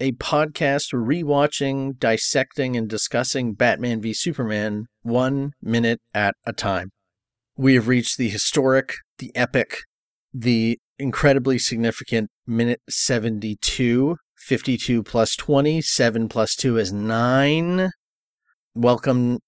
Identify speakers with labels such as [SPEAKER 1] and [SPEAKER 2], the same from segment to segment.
[SPEAKER 1] a podcast rewatching, dissecting, and discussing Batman v Superman one minute at a time. We have reached the historic, the epic, the incredibly significant minute 72, 52 plus 20, 7 plus 2 is 9. Welcome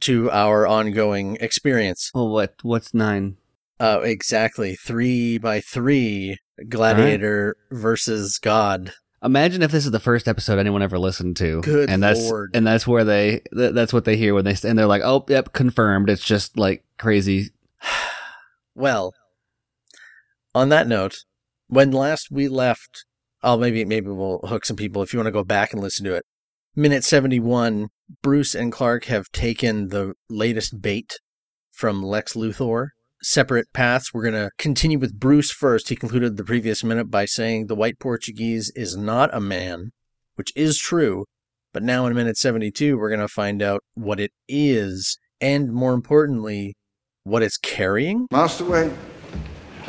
[SPEAKER 1] to our ongoing experience.
[SPEAKER 2] Well, what what's nine?
[SPEAKER 1] Uh, exactly. Three by three. Gladiator versus God.
[SPEAKER 2] Imagine if this is the first episode anyone ever listened to,
[SPEAKER 1] Good
[SPEAKER 2] and that's
[SPEAKER 1] Lord.
[SPEAKER 2] and that's where they th- that's what they hear when they and they're like, oh, yep, confirmed. It's just like crazy.
[SPEAKER 1] Well, on that note, when last we left, oh, maybe maybe we'll hook some people if you want to go back and listen to it. Minute seventy-one. Bruce and Clark have taken the latest bait from Lex Luthor. Separate paths. We're going to continue with Bruce first. He concluded the previous minute by saying the white Portuguese is not a man, which is true. But now in minute 72, we're going to find out what it is, and more importantly, what it's carrying.
[SPEAKER 3] Master Wayne,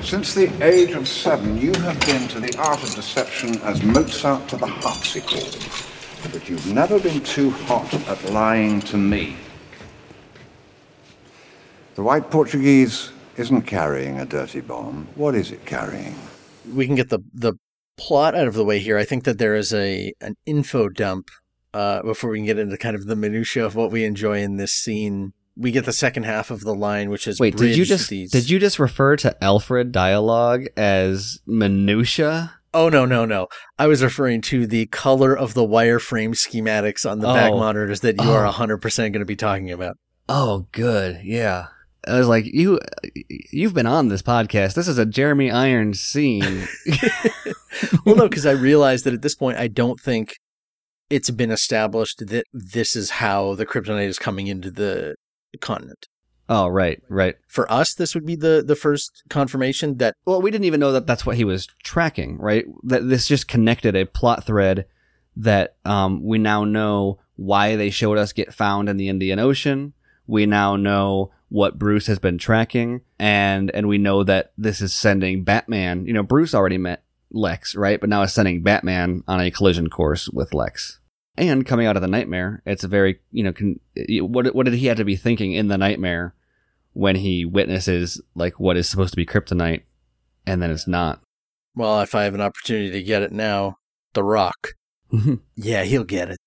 [SPEAKER 3] since the age of seven, you have been to the art of deception as Mozart to the harpsichord. But you've never been too hot at lying to me. The white Portuguese isn't carrying a dirty bomb. What is it carrying?
[SPEAKER 1] we can get the the plot out of the way here. I think that there is a an info dump uh, before we can get into kind of the minutia of what we enjoy in this scene. We get the second half of the line, which is
[SPEAKER 2] Wait, did you just
[SPEAKER 1] these.
[SPEAKER 2] did you just refer to Alfred dialogue as minutia?
[SPEAKER 1] Oh no no no! I was referring to the color of the wireframe schematics on the back
[SPEAKER 2] Oh.
[SPEAKER 1] monitors that you are
[SPEAKER 2] Oh.
[SPEAKER 1] hundred percent going to be talking about.
[SPEAKER 2] Oh, good, yeah. I was like, you, you've been on this podcast. This is a Jeremy Irons scene.
[SPEAKER 1] well, no, because I realized that at this point, I don't think it's been established that this is how the kryptonite is coming into the continent.
[SPEAKER 2] oh, right, right.
[SPEAKER 1] For us, this would be the the first confirmation that
[SPEAKER 2] Well, we didn't even know that that's what he was tracking, right? That this just connected a plot thread that um, we now know why they showed us get found in the Indian Ocean. We now know what Bruce has been tracking, and and we know that this is sending Batman. You know, Bruce already met Lex, right? But now it's sending Batman on a collision course with Lex. And coming out of the nightmare, it's a very you know, con- what what did he have to be thinking in the nightmare when he witnesses like what is supposed to be kryptonite and then it's not.
[SPEAKER 1] well, if I have an opportunity to get it now, The Rock. Yeah, he'll get it.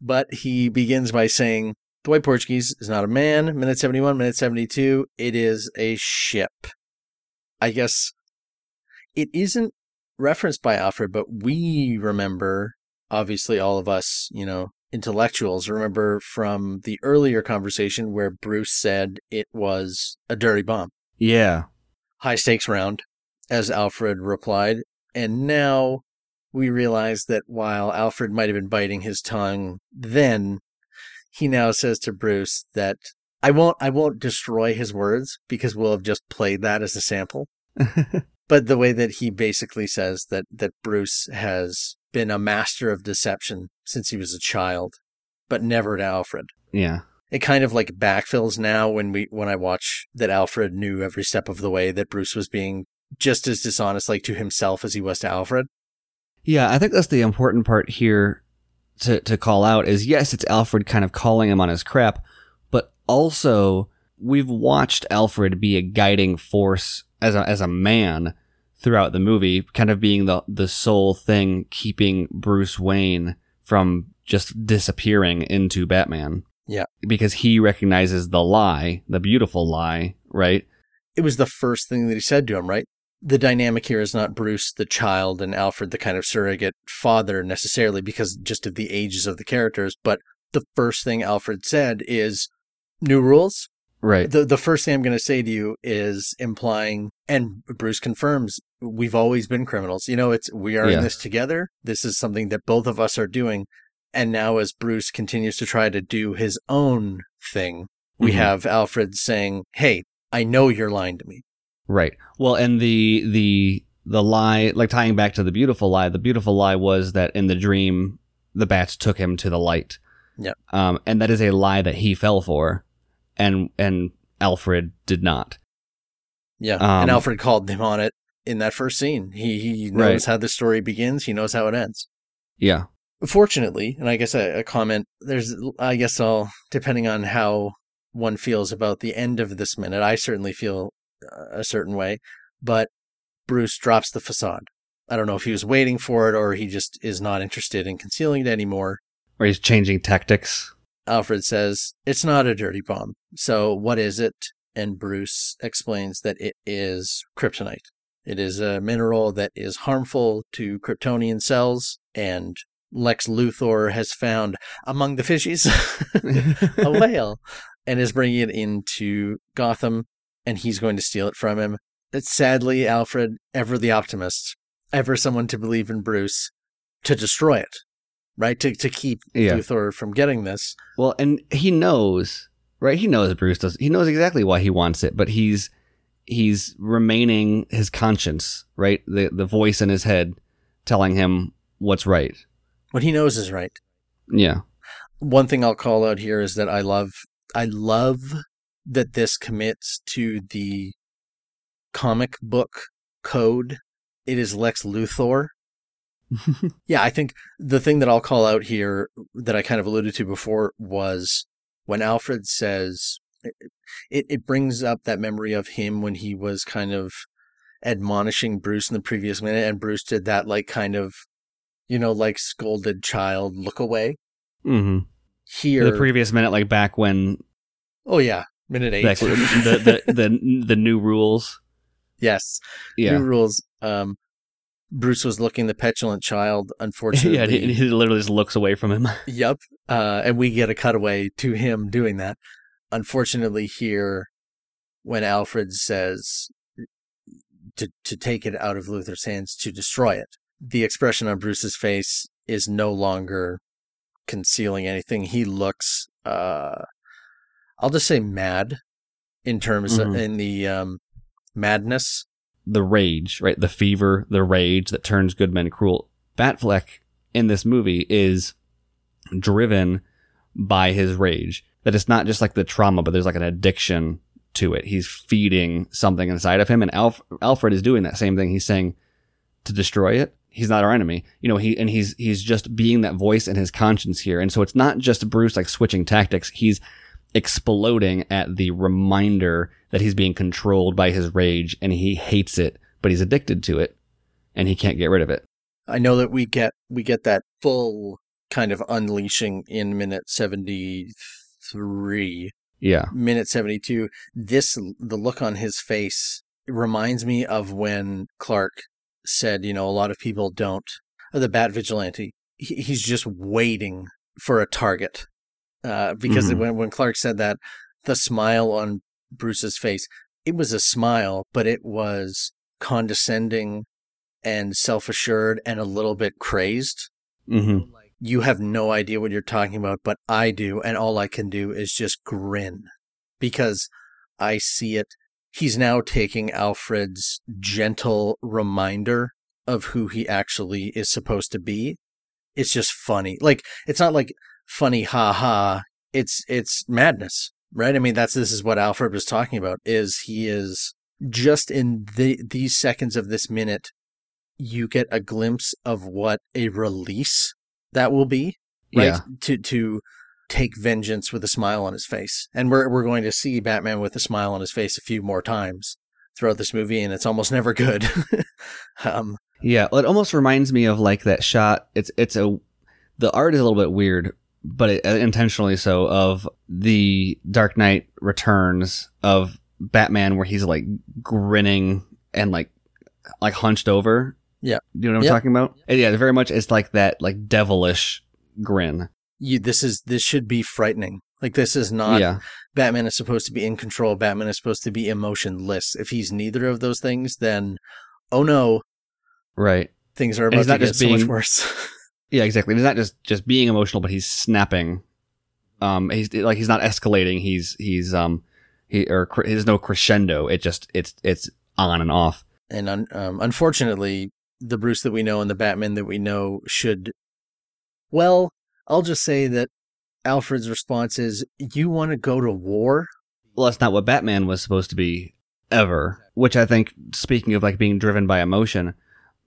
[SPEAKER 1] But he begins by saying, The White Portuguese is not a man. Minute 71, minute 72, it is a ship. I guess it isn't referenced by Alfred, but we remember, obviously, all of us, you know, intellectuals remember from the earlier conversation where Bruce said it was a dirty bomb.
[SPEAKER 2] yeah.
[SPEAKER 1] high stakes round, as Alfred replied. And now we realize that while Alfred might have been biting his tongue then, he now says to Bruce that I won't I won't destroy his words because we'll have just played that as a sample. But the way that he basically says that that Bruce has been a master of deception since he was a child, but never to Alfred
[SPEAKER 2] yeah.
[SPEAKER 1] it kind of like backfills now when we when I watch that Alfred knew every step of the way that Bruce was being just as dishonest like to himself as he was to Alfred.
[SPEAKER 2] Yeah, I think that's the important part here to to call out is yes, it's Alfred kind of calling him on his crap, but also we've watched Alfred be a guiding force as a as a man throughout the movie, kind of being the the sole thing keeping Bruce Wayne from just disappearing into Batman.
[SPEAKER 1] Yeah.
[SPEAKER 2] Because he recognizes the lie, the beautiful lie, right?
[SPEAKER 1] It was the first thing that he said to him, right? The dynamic here is not Bruce the child and Alfred the kind of surrogate father necessarily because just of the ages of the characters, but the first thing Alfred said is new rules,
[SPEAKER 2] Right.
[SPEAKER 1] The the first thing I'm going to say to you is implying, and Bruce confirms, we've always been criminals. You know, it's we are
[SPEAKER 2] Yeah.
[SPEAKER 1] in this together. This is something that both of us are doing, And now, as Bruce continues to try to do his own thing, we
[SPEAKER 2] Mhm.
[SPEAKER 1] have Alfred saying, Hey, I know you're lying to me.
[SPEAKER 2] Right. Well, and the the the lie, like tying back to the beautiful lie, the beautiful lie was that in the dream, the bats took him to the light.
[SPEAKER 1] Yep.
[SPEAKER 2] Um, and that is a lie that he fell for, and and Alfred did not.
[SPEAKER 1] Yeah.
[SPEAKER 2] Um,
[SPEAKER 1] and Alfred called him on it in that first scene. He, he knows
[SPEAKER 2] Right.
[SPEAKER 1] how the story begins, he knows how it ends.
[SPEAKER 2] Yeah.
[SPEAKER 1] Fortunately, and I guess a, a comment, there's, I guess I'll, depending on how one feels about the end of this minute, I certainly feel a certain way, but Bruce drops the facade. I don't know if he was waiting for it or he just is not interested in concealing it anymore.
[SPEAKER 2] Or he's changing tactics.
[SPEAKER 1] Alfred says, It's not a dirty bomb. So what is it? And Bruce explains that it is kryptonite. It is a mineral that is harmful to Kryptonian cells, and Lex Luthor has found among the fishies a whale and is bringing it into Gotham, and he's going to steal it from him. It's sadly, Alfred, ever the optimist, ever someone to believe in Bruce, to destroy it, right? To, to keep
[SPEAKER 2] Yeah.
[SPEAKER 1] Luthor from getting this.
[SPEAKER 2] Well, and he knows, right? He knows Bruce does. He knows exactly why he wants it, but he's he's remaining his conscience, right? The the voice in his head telling him what's right.
[SPEAKER 1] What he knows is right.
[SPEAKER 2] Yeah.
[SPEAKER 1] One thing I'll call out here is that I love I love that this commits to the comic book code. It is Lex Luthor. Yeah, I think the thing that I'll call out here that I kind of alluded to before was when Alfred says it, it brings up that memory of him when he was kind of admonishing Bruce in the previous minute, and Bruce did that like kind of, you know, like scolded child look away.
[SPEAKER 2] hmm
[SPEAKER 1] Here,
[SPEAKER 2] The previous minute, like back when
[SPEAKER 1] oh yeah, minute eight.
[SPEAKER 2] the, the the the new rules.
[SPEAKER 1] yes,
[SPEAKER 2] Yeah.
[SPEAKER 1] new rules. Um, Bruce was looking the petulant child. Unfortunately,
[SPEAKER 2] yeah, he, he literally just looks away from him.
[SPEAKER 1] Yep. Uh, and we get a cutaway to him doing that. Unfortunately, here, when Alfred says to to take it out of Luthor's hands to destroy it, the expression on Bruce's face is no longer concealing anything. He looks, uh, I'll just say mad in terms of
[SPEAKER 2] Mhm.
[SPEAKER 1] in the um, madness.
[SPEAKER 2] the rage, right? The fever, the rage that turns good men cruel. Batfleck in this movie is driven by his rage. That it's not just like the trauma, but there's like an addiction to it. He's feeding something inside of him, and Alf- Alfred is doing that same thing. He's saying to destroy it. He's not our enemy, you know. He and he's he's just being that voice in his conscience here, and so it's not just Bruce like switching tactics. He's exploding at the reminder that he's being controlled by his rage and he hates it, but he's addicted to it and he can't get rid of it.
[SPEAKER 1] I know that we get we get that full kind of unleashing in minute seventy three.
[SPEAKER 2] Yeah.
[SPEAKER 1] minute 72 this the look on his face reminds me of when clark said you know a lot of people don't the bat vigilante he, he's just waiting for a target uh, because
[SPEAKER 2] Mhm.
[SPEAKER 1] when, when clark said that the smile on bruce's face it was a smile but it was condescending and self-assured and a little bit crazed
[SPEAKER 2] hmm
[SPEAKER 1] you have no idea what you're talking about, but I do, and all I can do is just grin because I see it. He's now taking Alfred's gentle reminder of who he actually is supposed to be. It's just funny. Like it's not like funny ha ha. It's it's madness, right? I mean that's this is what Alfred was talking about is he is just in the these seconds of this minute you get a glimpse of what a release that will be, right?
[SPEAKER 2] Yeah.
[SPEAKER 1] To to take vengeance with a smile on his face. And we're we're going to see Batman with a smile on his face a few more times throughout this movie and it's almost never good. um
[SPEAKER 2] Yeah. Well, it almost reminds me of like that shot. It's, it's a, the art is a little bit weird, but it, uh, intentionally so of the Dark Knight Returns of Batman where he's like grinning and like, like hunched over.
[SPEAKER 1] Yeah.
[SPEAKER 2] You know what I'm talking about? And yeah, very much it's like that like devilish grin.
[SPEAKER 1] you this is this should be frightening. Like this is not
[SPEAKER 2] yeah.
[SPEAKER 1] Batman is supposed to be in control. Batman is supposed to be emotionless. If he's neither of those things, then oh no,
[SPEAKER 2] Right.
[SPEAKER 1] things are about to get so much worse.
[SPEAKER 2] Yeah, exactly. He's not just just being emotional, but he's snapping. Um, he's like he's not escalating. He's he's um he or cre- there's no crescendo. It just it's it's on and off.
[SPEAKER 1] And un- um, unfortunately, the Bruce that we know and the Batman that we know should. Well, I'll just say that Alfred's response is, "You want to go to war?"
[SPEAKER 2] Well, that's not what Batman was supposed to be ever. Which I think, speaking of like being driven by emotion,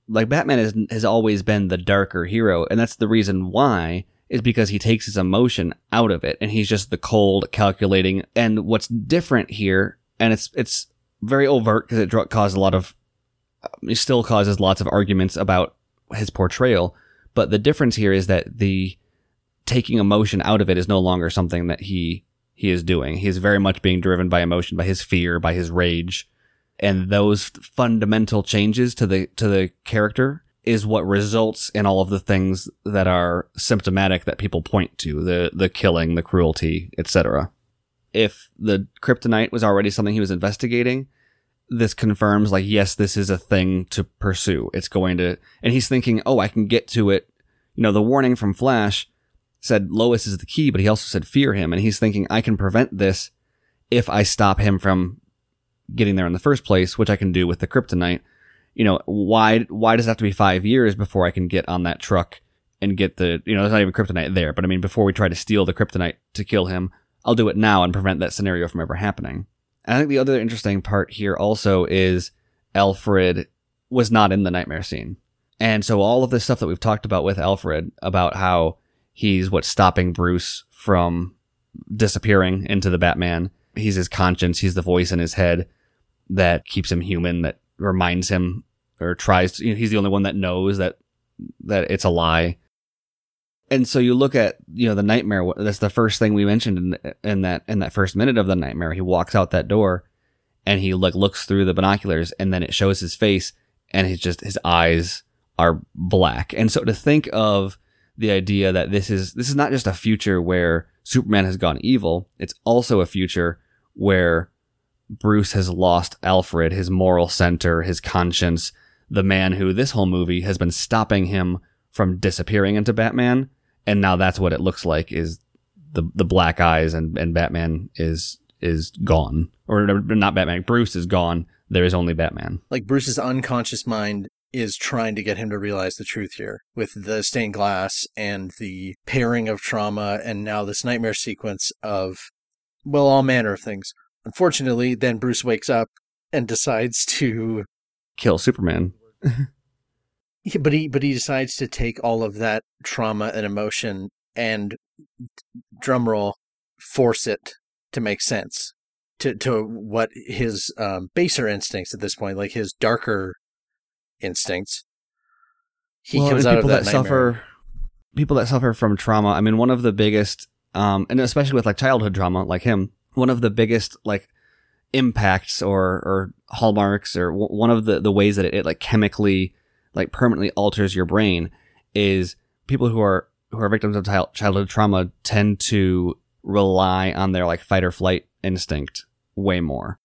[SPEAKER 2] like Batman has has always been the darker hero, and that's the reason why is because he takes his emotion out of it, and he's just the cold, calculating. And what's different here, and it's it's very overt because it caused a lot of, um, it still causes lots of arguments about his portrayal. But the difference here is that the taking emotion out of it is no longer something that he he is doing. He is very much being driven by emotion, by his fear, by his rage, and those fundamental changes to the to the character is what results in all of the things that are symptomatic that people point to the the killing, the cruelty, etc. If the kryptonite was already something he was investigating, this confirms like yes, this is a thing to pursue. It's going to, and he's thinking, oh, I can get to it. You know, the warning from Flash said Lois is the key, but he also said fear him. And he's thinking, I can prevent this if I stop him from getting there in the first place, which I can do with the kryptonite. You know, why, why does it have to be five years before I can get on that truck and get the, you know, there's not even kryptonite there, but I mean, before we try to steal the kryptonite to kill him, I'll do it now and prevent that scenario from ever happening. And I think the other interesting part here also is Alfred was not in the nightmare scene. And so all of this stuff that we've talked about with Alfred about how he's what's stopping Bruce from disappearing into the Batman. He's his conscience. He's the voice in his head that keeps him human, that reminds him or tries to, you know, he's the only one that knows that, that it's a lie. And so you look at, you know, the nightmare. That's the first thing we mentioned in, in that, in that first minute of the nightmare. He walks out that door and he like looks through the binoculars and then it shows his face and he's just, his eyes are black. And so to think of the idea that this is, this is not just a future where Superman has gone evil. It's also a future where Bruce has lost Alfred, his moral center, his conscience, the man who this whole movie has been stopping him from disappearing into Batman. And now that's what it looks like is the, the black eyes and, and Batman is, is gone or not Batman. Bruce is gone. There is only Batman.
[SPEAKER 1] Like Bruce's unconscious mind is trying to get him to realize the truth here with the stained glass and the pairing of trauma and now this nightmare sequence of, well, all manner of things. Unfortunately, then Bruce wakes up and decides to
[SPEAKER 2] kill Superman.
[SPEAKER 1] Yeah, but he but he decides to take all of that trauma and emotion and drumroll force it to make sense to to what his um, baser instincts at this point, like his darker instincts. He
[SPEAKER 2] Well,
[SPEAKER 1] comes out of
[SPEAKER 2] people
[SPEAKER 1] that,
[SPEAKER 2] that suffer people that suffer from trauma i mean one of the biggest um and especially with like childhood trauma like him one of the biggest like impacts or or hallmarks or w- one of the the ways that it, it like chemically like permanently alters your brain is people who are who are victims of child- childhood trauma tend to rely on their like fight or flight instinct way more.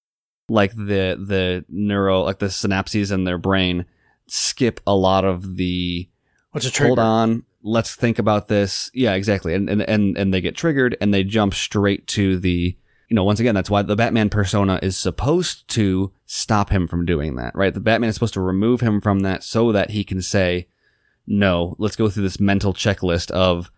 [SPEAKER 2] Like the the neuro like the synapses in their brain skip a lot of the
[SPEAKER 1] What's a trigger?
[SPEAKER 2] hold on let's think about this. Yeah exactly. And, and and and they get triggered and they jump straight to the you know once again that's why the batman persona is supposed to stop him from doing that right? The batman is supposed to remove him from that so that he can say no let's go through this mental checklist of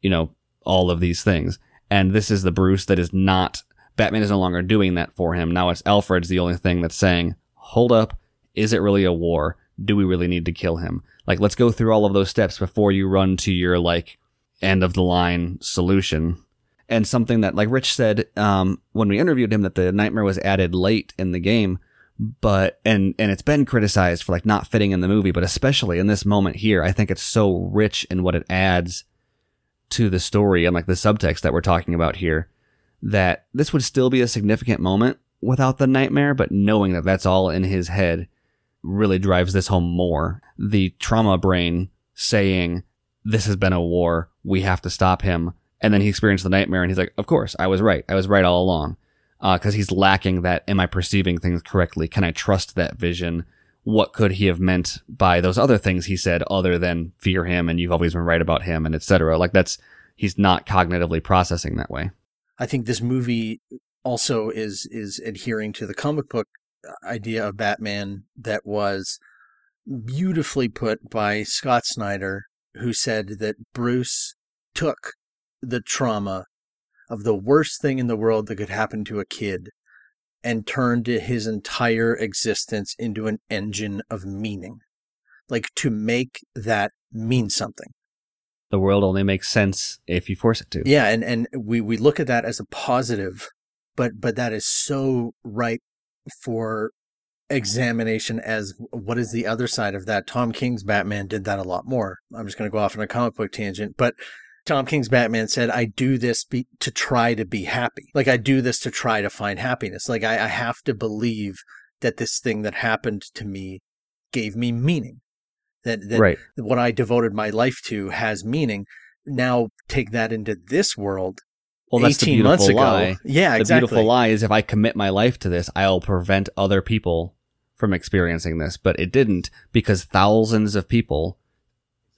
[SPEAKER 2] you know all of these things. And this is the bruce that is not batman is no longer doing that for him. Now it's alfred's the only thing that's saying hold up is it really a war? Do we really need to kill him? Like let's go through all of those steps before you run to your like end of the line solution and something that like rich said um, when we interviewed him that the nightmare was added late in the game but and and it's been criticized for like not fitting in the movie but especially in this moment here i think it's so rich in what it adds to the story and like the subtext that we're talking about here that this would still be a significant moment without the nightmare but knowing that that's all in his head really drives this home more. The trauma brain saying, This has been a war. We have to stop him. And then he experienced the nightmare and he's like, Of course, I was right. I was right all along. Uh, because he's lacking that, Am I perceiving things correctly? Can I trust that vision? what could he have meant by those other things he said other than fear him and you've always been right about him and etc. Like that's he's not cognitively processing that way.
[SPEAKER 1] I think this movie also is is adhering to the comic book idea of Batman that was beautifully put by Scott Snyder, who said that Bruce took the trauma of the worst thing in the world that could happen to a kid and turned his entire existence into an engine of meaning. Like to make that mean something.
[SPEAKER 2] The world only makes sense if you force it to.
[SPEAKER 1] Yeah, and, and we, we look at that as a positive, but but that is so ripe for examination as what is the other side of that. Tom King's Batman did that a lot more. I'm just going to go off on a comic book tangent, but Tom King's Batman said, I do this be- to try to be happy. Like, I do this to try to find happiness. Like, I, I have to believe that this thing that happened to me gave me meaning. That, that
[SPEAKER 2] Right.
[SPEAKER 1] what I devoted my life to has meaning. Now take that into this world.
[SPEAKER 2] Well, that's the
[SPEAKER 1] 18
[SPEAKER 2] beautiful
[SPEAKER 1] months ago.
[SPEAKER 2] lie.
[SPEAKER 1] Yeah,
[SPEAKER 2] the
[SPEAKER 1] exactly.
[SPEAKER 2] The beautiful lie is if I commit my life to this, I'll prevent other people from experiencing this. But it didn't because thousands of people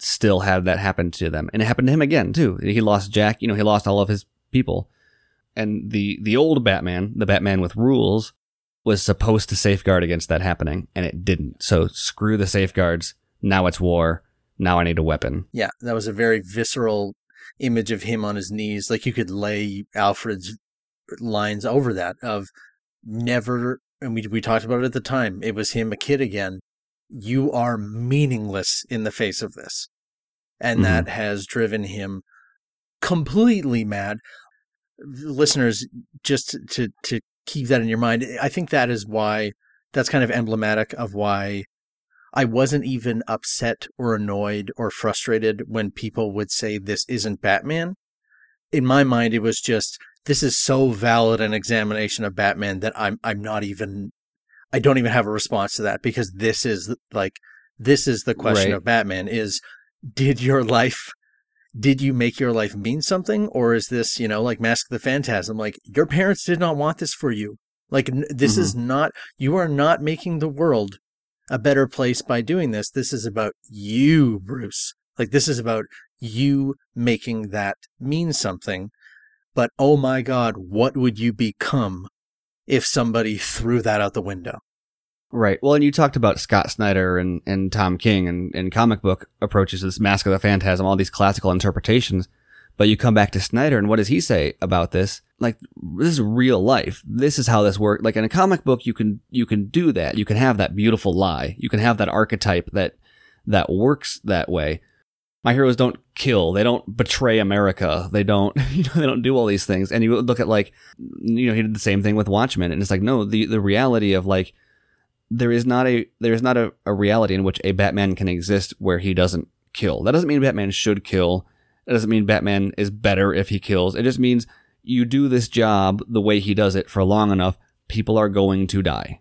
[SPEAKER 2] still had that happen to them. And it happened to him again, too. He lost Jack, you know, he lost all of his people. And the, the old Batman, the Batman with rules, was supposed to safeguard against that happening, and it didn't. So screw the safeguards. Now it's war. Now I need a weapon.
[SPEAKER 1] Yeah, that was a very visceral image of him on his knees. Like you could lay Alfred's lines over that of never, and we, we talked about it at the time, it was him a kid again. You are meaningless in the face of this. And
[SPEAKER 2] Mhm.
[SPEAKER 1] that has driven him completely mad. Listeners, just to, to, to keep that in your mind, I think that is why that's kind of emblematic of why I wasn't even upset or annoyed or frustrated when people would say this isn't Batman. In my mind, it was just this is so valid an examination of Batman that I'm I'm not even I don't even have a response to that because this is like this is the question
[SPEAKER 2] Right.
[SPEAKER 1] of Batman is did your life did you make your life mean something or is this you know like Mask the Phantasm like your parents did not want this for you like this is mm-hmm. not you are not making the world a better place by doing this. This is about you, Bruce. Like this is about you making that mean something. But oh my God, what would you become if somebody threw that out the window?
[SPEAKER 2] Right. Well, and you talked about Scott Snyder and, and Tom King and, and comic book approaches to this Mask of the Phantasm, all these classical interpretations. But you come back to Snyder, and what does he say about this? Like, this is real life. This is how this works. Like in a comic book, you can you can do that. You can have that beautiful lie. You can have that archetype that that works that way. My heroes don't kill. They don't betray America. They don't, you know, they don't do all these things. And you look at like, you know, he did the same thing with Watchmen, and it's like, no, the the reality of like there is not a there is not a, a reality in which a Batman can exist where he doesn't kill. That doesn't mean Batman should kill. It doesn't mean Batman is better if he kills. It just means you do this job the way he does it for long enough, people are going to die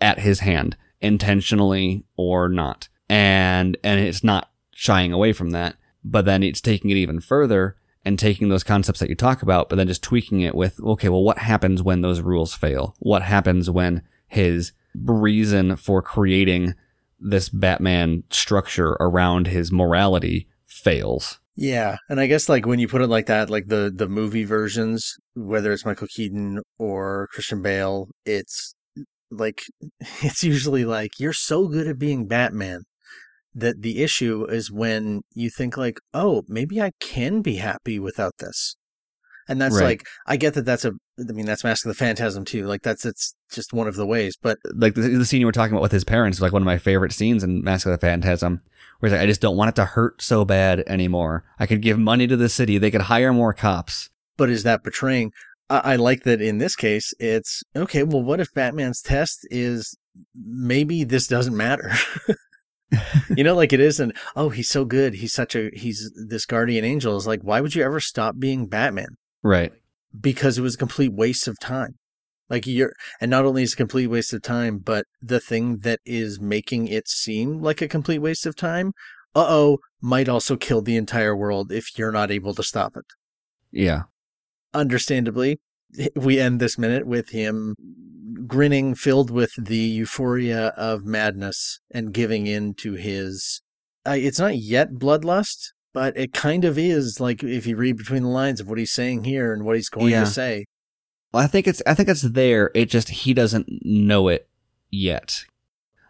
[SPEAKER 2] at his hand, intentionally or not. And and it's not shying away from that, but then it's taking it even further and taking those concepts that you talk about, but then just tweaking it with, okay, well, what happens when those rules fail? What happens when his reason for creating this Batman structure around his morality fails?
[SPEAKER 1] Yeah, and I guess like when you put it like that, like the the movie versions, whether it's Michael Keaton or Christian Bale, it's like it's usually like you're so good at being Batman that the issue is when you think like, "Oh, maybe I can be happy without this." And that's
[SPEAKER 2] Right.
[SPEAKER 1] like I get that that's a I mean that's Mask of the Phantasm too. Like that's it's just one of the ways, but
[SPEAKER 2] Like the, the scene you were talking about with his parents is like one of my favorite scenes in Mask of the Phantasm, where he's like, I just don't want it to hurt so bad anymore. I could give money to the city. They could hire more cops.
[SPEAKER 1] but is that betraying? I, I like that in this case, it's okay. Well, what if Batman's test is maybe this doesn't matter? you know, like it isn't. Oh, he's so good. He's such a he's this guardian angel. Is like, why would you ever stop being Batman?
[SPEAKER 2] Right.
[SPEAKER 1] Because it was a complete waste of time. Like you're, and not only is it a complete waste of time, but the thing that is making it seem like a complete waste of time, uh oh, might also kill the entire world if you're not able to stop it.
[SPEAKER 2] Yeah.
[SPEAKER 1] understandably, we end this minute with him grinning, filled with the euphoria of madness, and giving in to his. Uh, it's not yet bloodlust, but it kind of is. Like if you read between the lines of what he's saying here and what he's going
[SPEAKER 2] Yeah.
[SPEAKER 1] to say.
[SPEAKER 2] Well, I think it's I think it's there. It just he doesn't know it yet.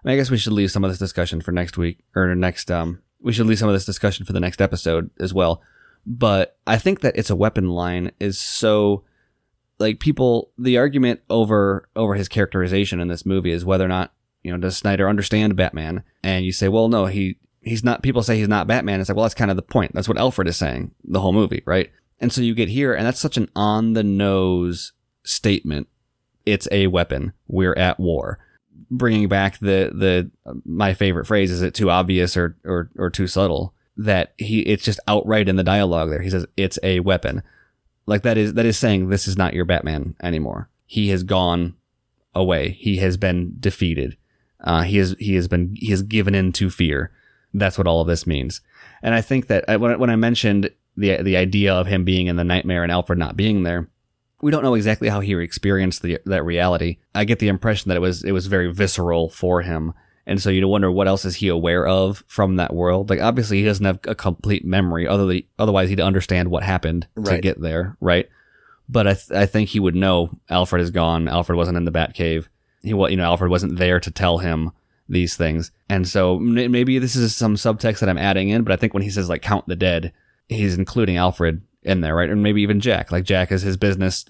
[SPEAKER 2] I, mean, I guess we should leave some of this discussion for next week or next. Um, we should leave some of this discussion for the next episode as well. But I think that it's a weapon line is so like people. The argument over over his characterization in this movie is whether or not you know does Snyder understand Batman? And you say, well, no, he he's not. People say he's not Batman. It's like, well, that's kind of the point. That's what Alfred is saying the whole movie, right? And so you get here, and that's such an on the nose statement. It's a weapon. We're at war. Bringing back the the my favorite phrase is it too obvious or or or too subtle that he it's just outright in the dialogue there. He says it's a weapon. Like that is that is saying this is not your Batman anymore. He has gone away. He has been defeated. Uh, he has he has been he has given in to fear. That's what all of this means. And I think that uh, when I- when I mentioned the the idea of him being in the nightmare and Alfred not being there, we don't know exactly how he experienced the, that reality. I get the impression that it was it was very visceral for him, and so you wonder what else is he aware of from that world. Like obviously he doesn't have a complete memory, other otherwise he'd understand what happened to get there, right? But I th- I think he would know Alfred is gone. Alfred wasn't in the Batcave. He you know Alfred wasn't there to tell him these things, and so maybe this is some subtext that I'm adding in. But I think when he says like count the dead, he's including Alfred in there, right? And maybe even Jack. Like Jack is his business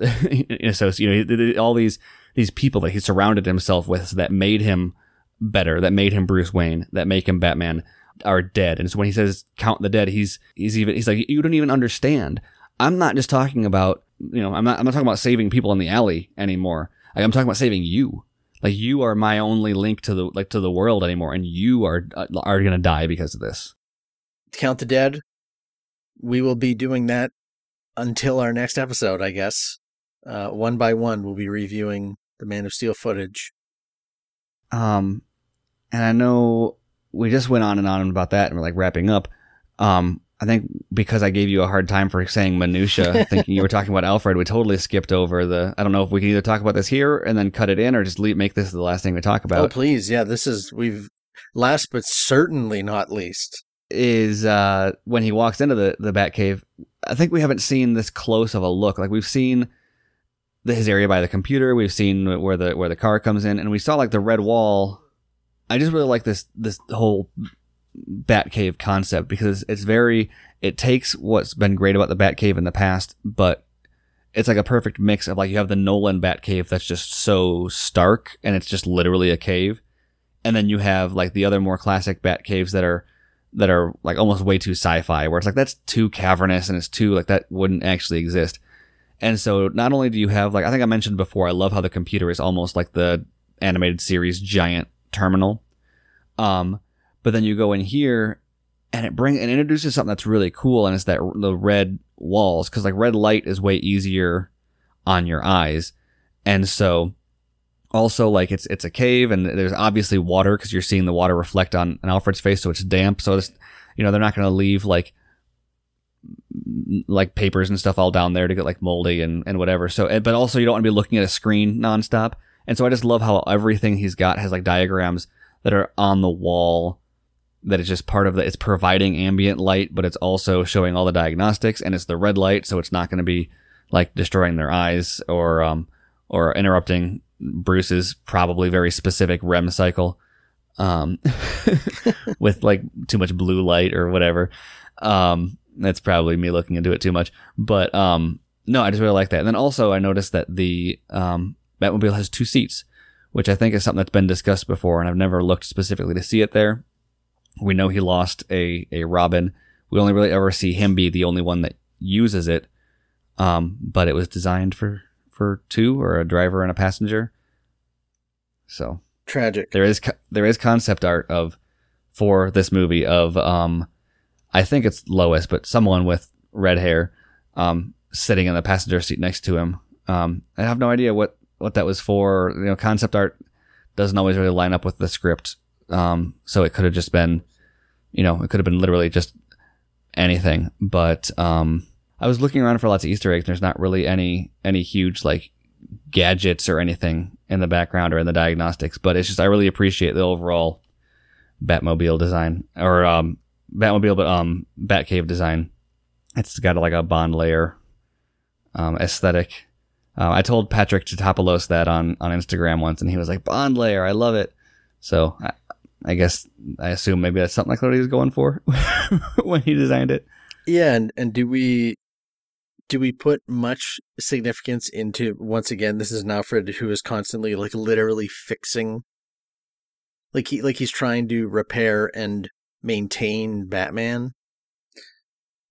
[SPEAKER 2] associate. You know, all these these people that he surrounded himself with that made him better, that made him Bruce Wayne, that make him Batman, are dead. And so when he says count the dead, he's he's even he's like you don't even understand. I'm not just talking about you know I'm not I'm not talking about saving people in the alley anymore. Like, I'm talking about saving you. Like you are my only link to the like to the world anymore, and you are uh, are gonna die because of this.
[SPEAKER 1] Count the dead. We will be doing that until our next episode, I guess. Uh, one by one, we'll be reviewing the Man of Steel footage.
[SPEAKER 2] Um, and I know we just went on and on about that, and we're like wrapping up. Um, I think because I gave you a hard time for saying minutia, thinking you were talking about Alfred, we totally skipped over the. I don't know if we can either talk about this here and then cut it in, or just leave, make this the last thing we talk about.
[SPEAKER 1] Oh, please. Yeah, this is, we've, last but certainly not least.
[SPEAKER 2] Is uh, when he walks into the the Batcave. I think we haven't seen this close of a look. Like we've seen the, his area by the computer. We've seen where the where the car comes in, and we saw like the red wall. I just really like this this whole Batcave concept because it's very it takes what's been great about the Batcave in the past, but it's like a perfect mix of like you have the Nolan Batcave that's just so stark and it's just literally a cave, and then you have like the other more classic Batcaves that are that are like almost way too sci-fi, where it's like that's too cavernous and it's too like that wouldn't actually exist. And so not only do you have like I think I mentioned before, I love how the computer is almost like the animated series giant terminal. Um, but then you go in here and it bring and introduces something that's really cool, and it's that the red walls because like red light is way easier on your eyes, and so also like it's it's a cave and there's obviously water because you're seeing the water reflect on, on Alfred's face, so it's damp. So it's you know they're not going to leave like like papers and stuff all down there to get like moldy and, and whatever. So, but also you don't want to be looking at a screen nonstop. And so I just love how everything he's got has like diagrams that are on the wall that is just part of the, it's providing ambient light, but it's also showing all the diagnostics and it's the red light. So it's not going to be like destroying their eyes or, um, or interrupting Bruce's probably very specific REM cycle. Um, with like too much blue light or whatever. Um, that's probably me looking into it too much. But um, no, I just really like that. And then also, I noticed that the um, Batmobile has two seats, which I think is something that's been discussed before, and I've never looked specifically to see it there. We know he lost a a Robin. We only really ever see him be the only one that uses it. Um, but it was designed for for two or a driver and a passenger. So
[SPEAKER 1] Tragic.
[SPEAKER 2] There is there is concept art of for this movie of um I think it's Lois, but someone with red hair um sitting in the passenger seat next to him. Um I have no idea what what that was for. You know, concept art doesn't always really line up with the script. Um so it could have just been you know, it could have been literally just anything, but um I was looking around for lots of Easter eggs. There's not really any any huge like gadgets or anything in the background or in the diagnostics. But it's just I really appreciate the overall Batmobile design or um, Batmobile, but um, Batcave design. It's got like a Bond lair um, aesthetic. Uh, I told Patrick Tatopoulos that on on Instagram once, and he was like, "Bond lair, I love it." So I guess I assume maybe that's something like what he was going for when he designed it.
[SPEAKER 1] Yeah, and, and do we do we put much significance into once again this is an Alfred who is constantly like literally fixing like he like he's trying to repair and maintain Batman.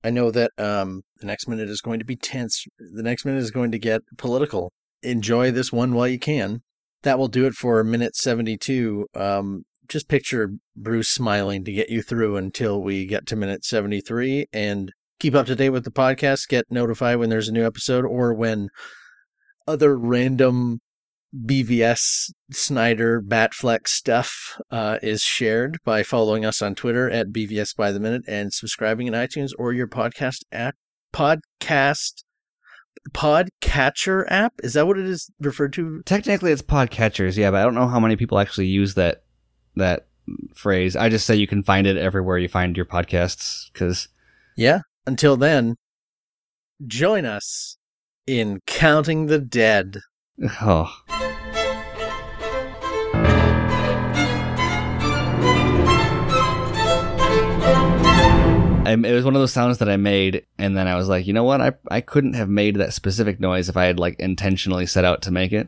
[SPEAKER 1] I know that um the next minute is going to be tense. The next minute is going to get political. Enjoy this one while you can. That will do it for minute 72. Um just picture Bruce smiling to get you through until we get to minute 73 and keep up to date with the podcast, get notified when there's a new episode or when other random BVS Snyder Batflex stuff uh, is shared by following us on Twitter at BVS by the minute and subscribing in iTunes or your podcast app podcast podcatcher app. Is that what it is referred to?
[SPEAKER 2] Technically, it's podcatchers, yeah, but I don't know how many people actually use that that phrase. I just say you can find it everywhere you find your podcasts because
[SPEAKER 1] Yeah. Until then, join us in Counting the Dead.
[SPEAKER 2] oh. It was one of those sounds that I made, and then I was like, you know what? I I couldn't have made that specific noise if I had like intentionally set out to make it.